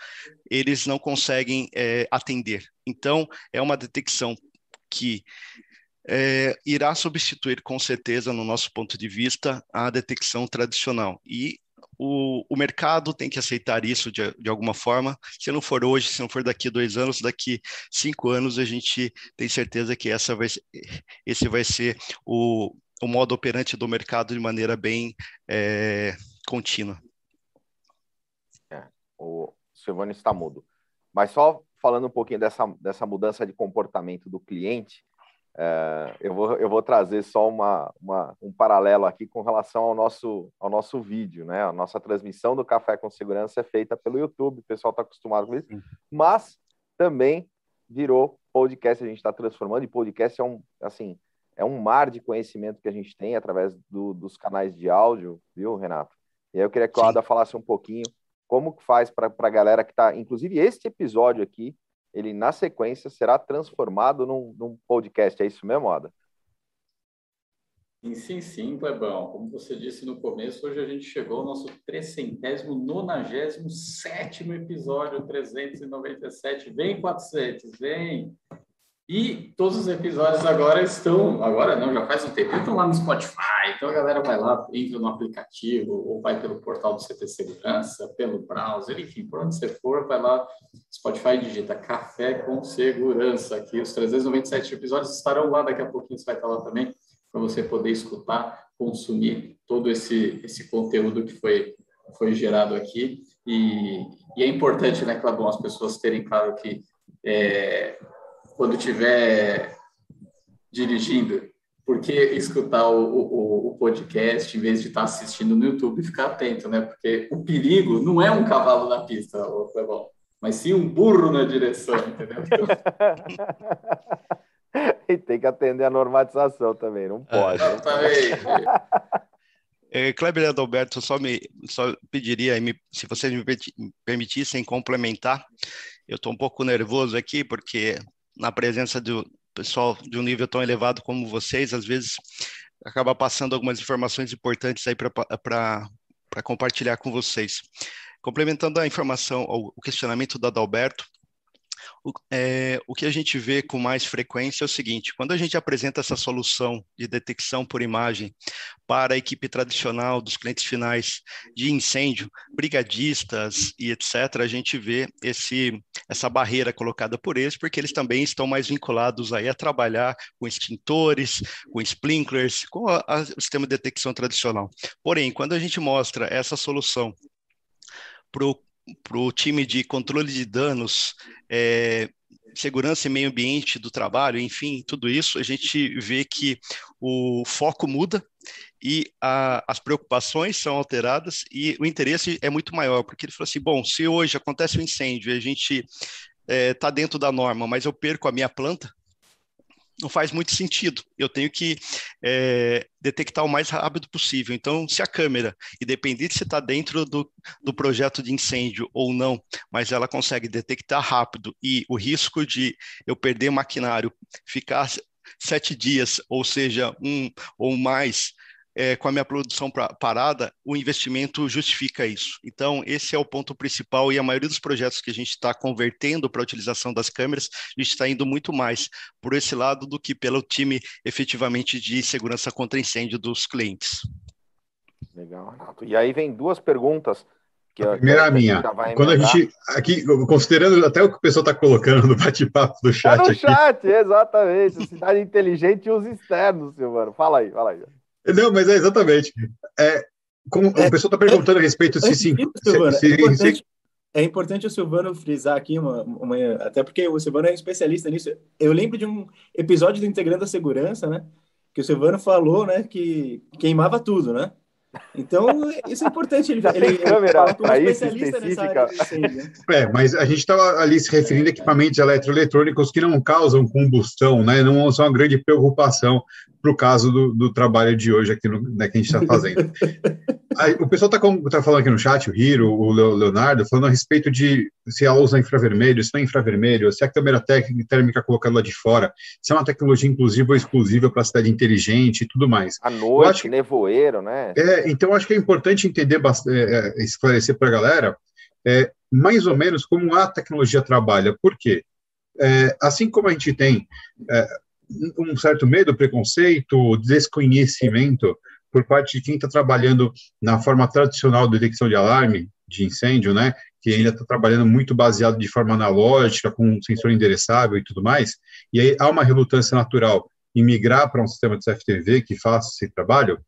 eles não conseguem é, atender. Então, é uma detecção que é, irá substituir com certeza, no nosso ponto de vista, a detecção tradicional. E o, o mercado tem que aceitar isso de, de, alguma forma. Se não for hoje, se não for daqui dois anos, daqui cinco anos, a gente tem certeza que essa vai, esse vai ser o, o modo operante do mercado de maneira bem é, contínua. É, o Silvano está mudo. Mas só falando um pouquinho dessa, dessa mudança de comportamento do cliente, é, eu, vou, eu vou trazer só uma, uma, um paralelo aqui com relação ao nosso, ao nosso vídeo, né? A nossa transmissão do Café com Segurança é feita pelo YouTube, o pessoal está acostumado com isso, mas também virou podcast, a gente está transformando, e podcast é um, assim, é um mar de conhecimento que a gente tem através do, dos canais de áudio, viu, Renato? E aí eu queria que o Ada falasse um pouquinho como que faz para a galera que está, inclusive este episódio aqui, ele na sequência será transformado num, num podcast. É isso mesmo, Ada? Sim, sim, sim, Clebão. Como você disse no começo, hoje a gente chegou ao nosso 397 episódio, 397. Vem, 400, vem! E todos os episódios agora estão, agora não, já faz um tempo, estão lá no Spotify. Então a galera vai lá, entra no aplicativo ou vai pelo portal do CT Segurança, pelo browser, enfim, por onde você for, vai lá, Spotify digita Café com Segurança. Aqui os 397 episódios estarão lá, daqui a pouquinho você vai estar lá também, para você poder escutar, consumir todo esse, esse conteúdo que foi, foi gerado aqui. E, e é importante, né, Clavão, as pessoas terem claro que é, quando estiver dirigindo, por que escutar o, o, o, podcast em vez de estar assistindo no YouTube e ficar atento, né? Porque o perigo não é um cavalo na pista, Clebão, mas sim um burro na direção, entendeu? e tem que atender a normatização também, não pode. Exatamente. É, Kleber Adalberto, só me só pediria, se vocês me permitissem complementar, eu estou um pouco nervoso aqui, porque na presença do pessoal de um nível tão elevado como vocês, às vezes acaba passando algumas informações importantes aí para compartilhar com vocês. Complementando a informação, o questionamento do Adalberto, o, é, o que a gente vê com mais frequência é o seguinte: quando a gente apresenta essa solução de detecção por imagem para a equipe tradicional dos clientes finais de incêndio, brigadistas e etc., a gente vê esse, essa barreira colocada por eles, porque eles também estão mais vinculados aí a trabalhar com extintores, com sprinklers, com a, a, o sistema de detecção tradicional. Porém, quando a gente mostra essa solução para o para o time de controle de danos, é, segurança e meio ambiente do trabalho, enfim, tudo isso, a gente vê que o foco muda e a, as preocupações são alteradas e o interesse é muito maior, porque ele falou assim, bom, se hoje acontece um incêndio e a gente está é, tá dentro da norma, mas eu perco a minha planta, não faz muito sentido. Eu tenho que é, detectar o mais rápido possível. Então, se a câmera, independente se está dentro do, do projeto de incêndio ou não, mas ela consegue detectar rápido e o risco de eu perder maquinário ficar sete dias, ou seja, um ou mais, é, com a minha produção pra, parada, o investimento justifica isso. Então, esse é o ponto principal e a maioria dos projetos que a gente está convertendo para a utilização das câmeras, a gente está indo muito mais por esse lado do que pelo time efetivamente de segurança contra incêndio dos clientes. Legal, Renato. E aí vem duas perguntas. Que a primeira é a minha. Quando a gente, aqui, considerando até o que o pessoal está colocando no bate-papo do chat. Tá no aqui. chat, exatamente. Cidade inteligente e os externos, Silvano. Fala aí, fala aí. Não, mas é exatamente. É, como é, o pessoal está perguntando a respeito se sim. É, é importante o Silvano frisar aqui, uma, uma, até porque o Silvano é um especialista nisso. Eu lembro de um episódio do Integrando a Segurança, né? Que o Silvano falou, né, que queimava tudo, né? Então, isso é importante. Ele, Já ele, câmera ele para isso específica. Né? É, mas a gente estava ali se referindo a equipamentos eletroeletrônicos que não causam combustão, né? Não são uma grande preocupação para o caso do, do, trabalho de hoje aqui no, né, que a gente está fazendo. Aí, o pessoal está tá falando aqui no chat, o Hiro, o Leonardo, falando a respeito de se ela usa infravermelho, se não é infravermelho, se a câmera térmica colocada lá de fora, se é uma tecnologia inclusiva ou exclusiva para a cidade inteligente e tudo mais. À noite, acho, nevoeiro, né? É, então acho que é importante entender, é, é, esclarecer para a galera é, mais ou menos como a tecnologia trabalha. Por quê? É, assim como a gente tem é, um certo medo, preconceito, desconhecimento por parte de quem está trabalhando na forma tradicional de detecção de alarme, de incêndio, né, que ainda está trabalhando muito baseado de forma analógica, com um sensor endereçável e tudo mais, e aí há uma relutância natural em migrar para um sistema de CFTV que faça esse trabalho,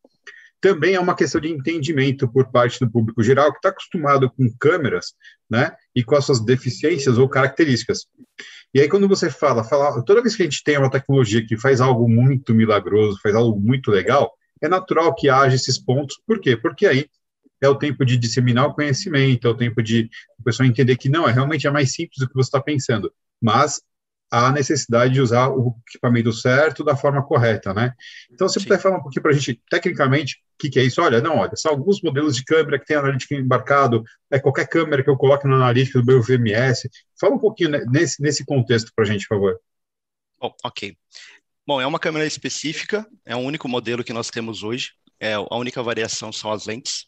também é uma questão de entendimento por parte do público geral que está acostumado com câmeras, né, e com as suas deficiências ou características. E aí, quando você fala, fala, toda vez que a gente tem uma tecnologia que faz algo muito milagroso, faz algo muito legal, é natural que haja esses pontos. Por quê? Porque aí é o tempo de disseminar o conhecimento, é o tempo de a pessoa entender que não, é realmente é mais simples do que você está pensando. Mas a necessidade de usar o equipamento certo da forma correta, né? Então, se você puder falar um pouquinho para a gente, tecnicamente, o que, que, é isso? Olha, não, olha, são alguns modelos de câmera que tem analítica embarcado, é qualquer câmera que eu coloque na analítica do meu VMS. Fala um pouquinho nesse, nesse contexto para a gente, por favor. Ok. Bom, é uma câmera específica, é o único modelo que nós temos hoje, é, a única variação são as lentes.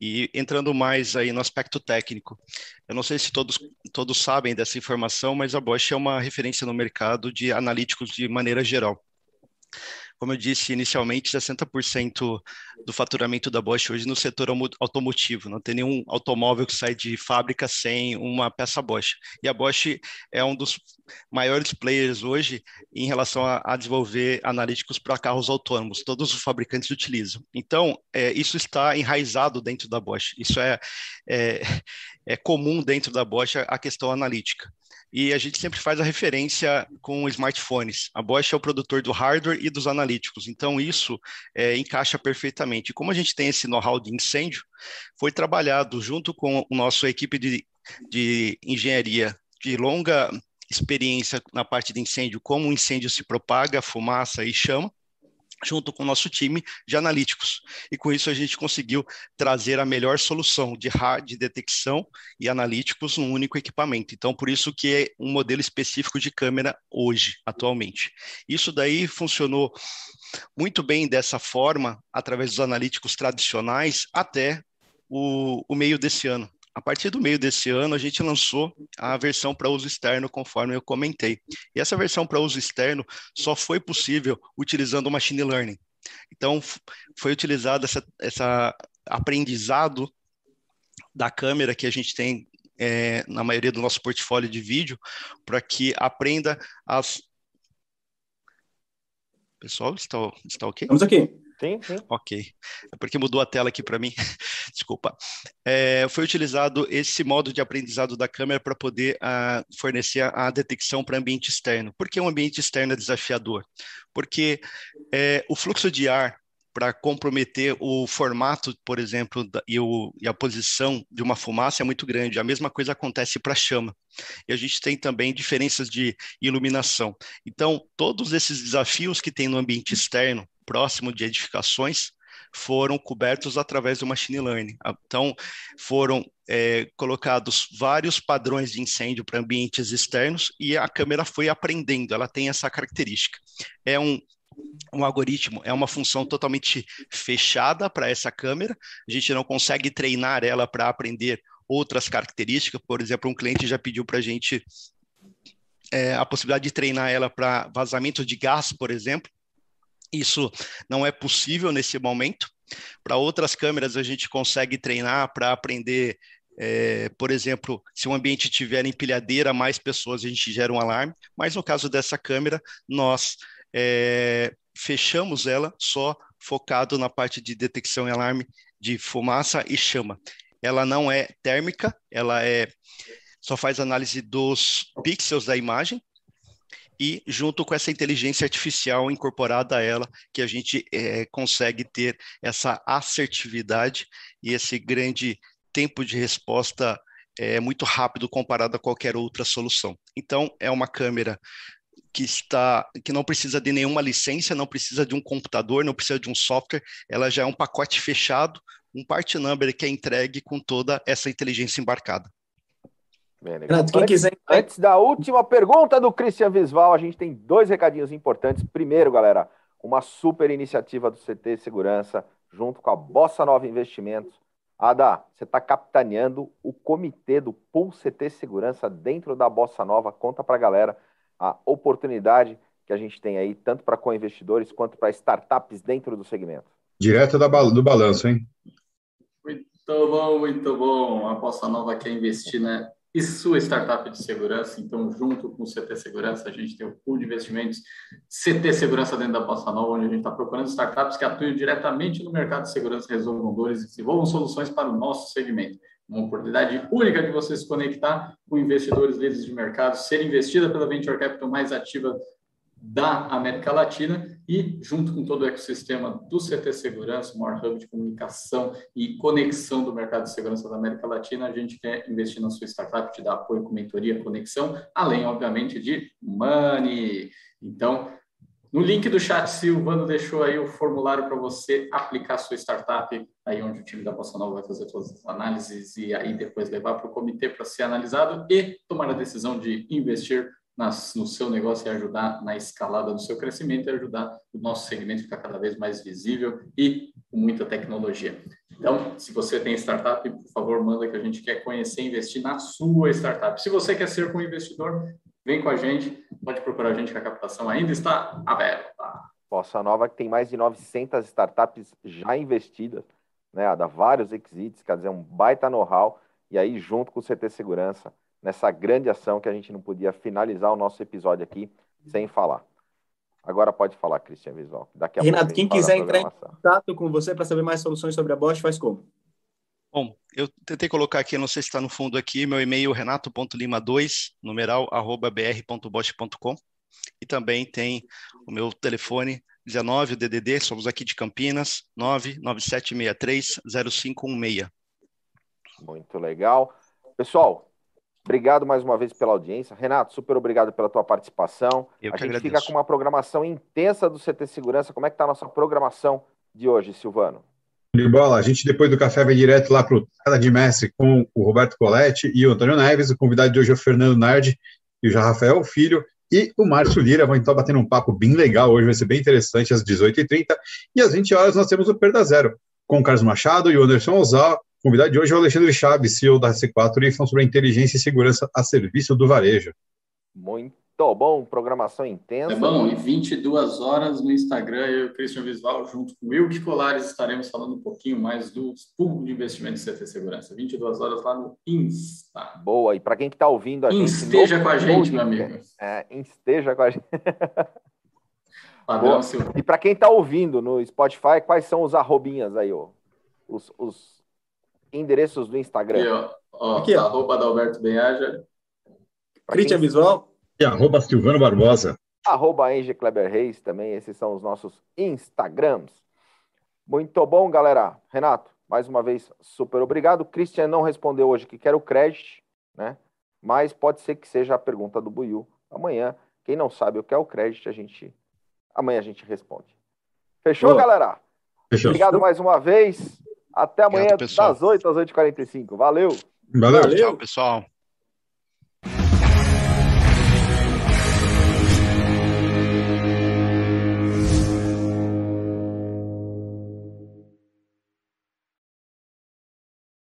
E entrando mais aí no aspecto técnico, eu não sei se todos, todos sabem dessa informação, mas a Bosch é uma referência no mercado de analíticos de maneira geral. Como eu disse inicialmente, 60% do faturamento da Bosch hoje no setor automotivo. Não tem nenhum automóvel que sai de fábrica sem uma peça Bosch. E a Bosch é um dos maiores players hoje em relação a, a desenvolver analíticos para carros autônomos. Todos os fabricantes utilizam. Então, é, isso está enraizado dentro da Bosch. Isso é, é, é comum dentro da Bosch a questão analítica e a gente sempre faz a referência com smartphones. A Bosch é o produtor do hardware e dos analíticos, então isso é, encaixa perfeitamente. Como a gente tem esse know-how de incêndio, foi trabalhado junto com a nossa equipe de, de engenharia de longa experiência na parte de incêndio, como o incêndio se propaga, fumaça e chama, junto com o nosso time de analíticos. E com isso a gente conseguiu trazer a melhor solução de hard de detecção e analíticos num único equipamento. Então, por isso que é um modelo específico de câmera hoje, atualmente. Isso daí funcionou muito bem dessa forma, através dos analíticos tradicionais, até o, o meio desse ano. A partir do meio desse ano, a gente lançou a versão para uso externo, conforme eu comentei. E essa versão para uso externo só foi possível utilizando o machine learning. Então, foi utilizado essa, essa aprendizado da câmera que a gente tem é, na maioria do nosso portfólio de vídeo, para que aprenda as. Pessoal, está, está ok? Estamos aqui. Sim, sim. Ok. É porque mudou a tela aqui para mim. Desculpa. É, foi utilizado esse modo de aprendizado da câmera para poder uh, fornecer a, a detecção para ambiente externo. Por que um ambiente externo é desafiador? Porque é, o fluxo de ar para comprometer o formato, por exemplo, da, e, o, e, a posição de uma fumaça é muito grande. A mesma coisa acontece para a chama. E a gente tem também diferenças de iluminação. Então, todos esses desafios que tem no ambiente externo, próximo de edificações, foram cobertos através do machine learning. Então, foram é, colocados vários padrões de incêndio para ambientes externos e a câmera foi aprendendo, ela tem essa característica. É um um algoritmo é uma função totalmente fechada para essa câmera, a gente não consegue treinar ela para aprender outras características, por exemplo, um cliente já pediu para a gente é, a possibilidade de treinar ela para vazamento de gás, por exemplo, isso não é possível nesse momento. Para outras câmeras, a gente consegue treinar para aprender é, por exemplo, se o ambiente tiver empilhadeira, mais pessoas, a gente gera um alarme. Mas no caso dessa câmera, nós é, fechamos ela só focado na parte de detecção e alarme de fumaça e chama. Ela não é térmica, ela é só faz análise dos pixels da imagem e junto com essa inteligência artificial incorporada a ela, que a gente é, consegue ter essa assertividade e esse grande tempo de resposta é muito rápido comparado a qualquer outra solução. Então, é uma câmera que está que não precisa de nenhuma licença, não precisa de um computador, não precisa de um software, ela já é um pacote fechado, um part number que é entregue com toda essa inteligência embarcada. Renato, quem quiser... Antes da última pergunta do Christian Visval, a gente tem dois recadinhos importantes. Primeiro, galera, uma super iniciativa do CT Segurança, junto com a Bossa Nova Investimentos. Ada, você está capitaneando o comitê do Pool CT Segurança dentro da Bossa Nova. Conta para a galera a oportunidade que a gente tem aí, tanto para co-investidores quanto para startups dentro do segmento. Direto da, do balanço, hein? Muito bom, muito bom. A Bossa Nova quer investir né, e sua startup de segurança. Então, junto com o CT Segurança, a gente tem o pool de investimentos CT Segurança dentro da Bossa Nova, onde a gente está procurando startups que atuem diretamente no mercado de segurança, resolvam dores e desenvolvam soluções para o nosso segmento. Uma oportunidade única de você se conectar com investidores líderes de mercado, ser investida pela Venture Capital mais ativa da América Latina e, junto com todo o ecossistema do CT Segurança, o maior hub de comunicação e conexão do mercado de segurança da América Latina, a gente quer investir na sua startup, te dar apoio com mentoria, conexão, além, obviamente, de money. Então, no link do chat, Silvano deixou aí o formulário para você aplicar sua startup, aí onde o time da Bossa Nova vai fazer todas as análises e aí depois levar para o comitê para ser analisado e tomar a decisão de investir nas, no seu negócio e ajudar na escalada do seu crescimento e ajudar o nosso segmento a ficar cada vez mais visível e com muita tecnologia. Então, se você tem startup, por favor, manda que a gente quer conhecer e investir na sua startup. Se você quer ser um investidor, vem com a gente, pode procurar a gente que a captação ainda está aberta. Bossa Nova que tem mais de 900 startups já investidas, né? Dá vários exits, quer dizer, um baita know-how, e aí junto com o CT Segurança, nessa grande ação que a gente não podia finalizar o nosso episódio aqui sem falar. Agora pode falar, Cristian Visual. Daqui a Renato, quem quiser entrar em contato com você para saber mais soluções sobre a Bosch, faz como? Bom, eu tentei colocar aqui, não sei se está no fundo aqui, meu e-mail renato.lima2, numeral, arroba br.bosch.com. E também tem o meu telefone 19, o DDD, somos aqui de Campinas, 997630516. Muito legal. Pessoal, Obrigado mais uma vez pela audiência. Renato, super obrigado pela tua participação. Eu a gente agradeço. fica com uma programação intensa do CT Segurança. Como é que está a nossa programação de hoje, Silvano? De bola, a gente depois do café vai direto lá para o Cada de Mestre com o Roberto Coletti e o Antônio Neves. O convidado de hoje é o Fernando Nardi e o Rafael Filho. E o Márcio Lira vão então batendo um papo bem legal. Hoje vai ser bem interessante às 18h30. E às 20 horas nós temos o Perda Zero com o Carlos Machado e o Anderson Ozal o convidado de hoje é o Alexandre Chaves, CEO da C4, e falando sobre a inteligência e segurança a serviço do varejo. Muito bom, programação intensa. É bom, e 22 horas no Instagram, eu e o Christian Visual, junto com o Wilk Colares, estaremos falando um pouquinho mais do fundo de investimento em CT Segurança. 22 horas lá no Insta. Boa, e para quem está ouvindo a gente... Esteja com a gente, meu amigo. É, esteja com a gente. e para quem está ouvindo no Spotify, quais são os arrobinhas aí, ó? Os, os endereços do Instagram. Aqui, ó. ó Aqui, ó. Arroba Adalberto Benhaja. Christian Visual. E arroba Silvano Barbosa. Arroba Enge Kleber Reis também. Esses são os nossos Instagrams. Muito bom, galera. Renato, mais uma vez, super obrigado. Christian não respondeu hoje que quer o crédito, né? Mas pode ser que seja a pergunta do Buiu amanhã. Quem não sabe o que é o crédito, a gente amanhã a gente responde. Fechou, Boa. galera? Fechou. Obrigado mais uma vez. Até amanhã, Obrigado, das 8 às 8h45. Valeu. Valeu. Tchau, pessoal.